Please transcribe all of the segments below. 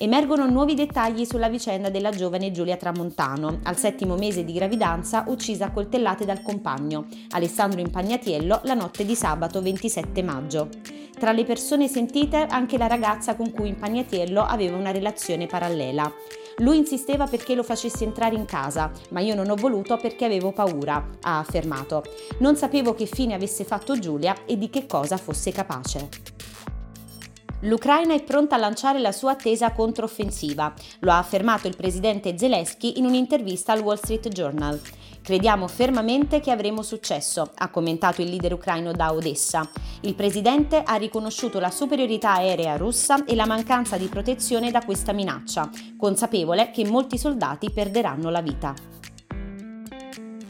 Emergono nuovi dettagli sulla vicenda della giovane Giulia Tramontano, al settimo mese di gravidanza uccisa a coltellate dal compagno, Alessandro Impagnatiello, la notte di sabato 27 maggio. Tra le persone sentite anche la ragazza con cui Impagnatiello aveva una relazione parallela. Lui insisteva perché lo facessi entrare in casa, ma io non ho voluto perché avevo paura, ha affermato. Non sapevo che fine avesse fatto Giulia e di che cosa fosse capace. L'Ucraina è pronta a lanciare la sua attesa controffensiva, lo ha affermato il presidente Zelensky in un'intervista al Wall Street Journal. Crediamo fermamente che avremo successo, ha commentato il leader ucraino da Odessa. Il presidente ha riconosciuto la superiorità aerea russa e la mancanza di protezione da questa minaccia, consapevole che molti soldati perderanno la vita.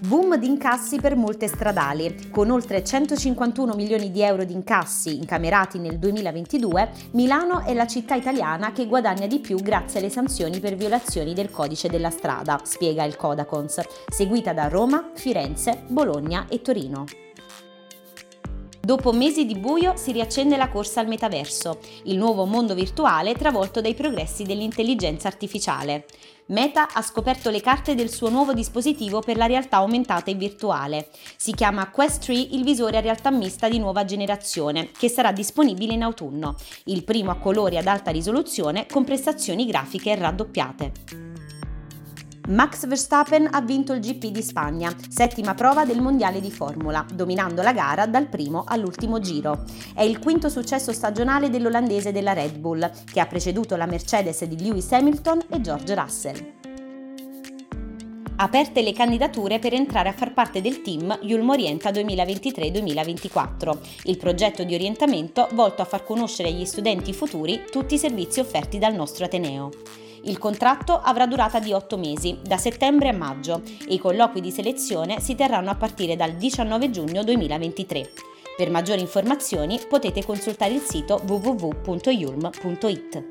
Boom di incassi per molte stradali. Con oltre 151 milioni di euro di incassi incamerati nel 2022, Milano è la città italiana che guadagna di più grazie alle sanzioni per violazioni del codice della strada, spiega il Codacons, seguita da Roma, Firenze, Bologna e Torino. Dopo mesi di buio si riaccende la corsa al metaverso, il nuovo mondo virtuale travolto dai progressi dell'intelligenza artificiale. Meta ha scoperto le carte del suo nuovo dispositivo per la realtà aumentata e virtuale. Si chiama Quest 3, il visore a realtà mista di nuova generazione, che sarà disponibile in autunno, il primo a colori ad alta risoluzione con prestazioni grafiche raddoppiate. Max Verstappen ha vinto il GP di Spagna, settima prova del mondiale di Formula, dominando la gara dal primo all'ultimo giro. È il quinto successo stagionale dell'olandese della Red Bull, che ha preceduto la Mercedes di Lewis Hamilton e George Russell. Aperte le candidature per entrare a far parte del team Yulm Orienta 2023-2024, il progetto di orientamento volto a far conoscere agli studenti futuri tutti i servizi offerti dal nostro Ateneo. Il contratto avrà durata di 8 mesi, da settembre a maggio, e i colloqui di selezione si terranno a partire dal 19 giugno 2023. Per maggiori informazioni potete consultare il sito www.yulm.it.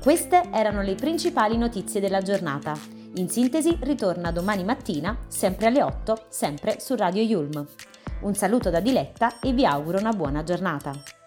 Queste erano le principali notizie della giornata. In sintesi ritorna domani mattina, sempre alle 8, sempre su Radio Yulm. Un saluto da Diletta e vi auguro una buona giornata.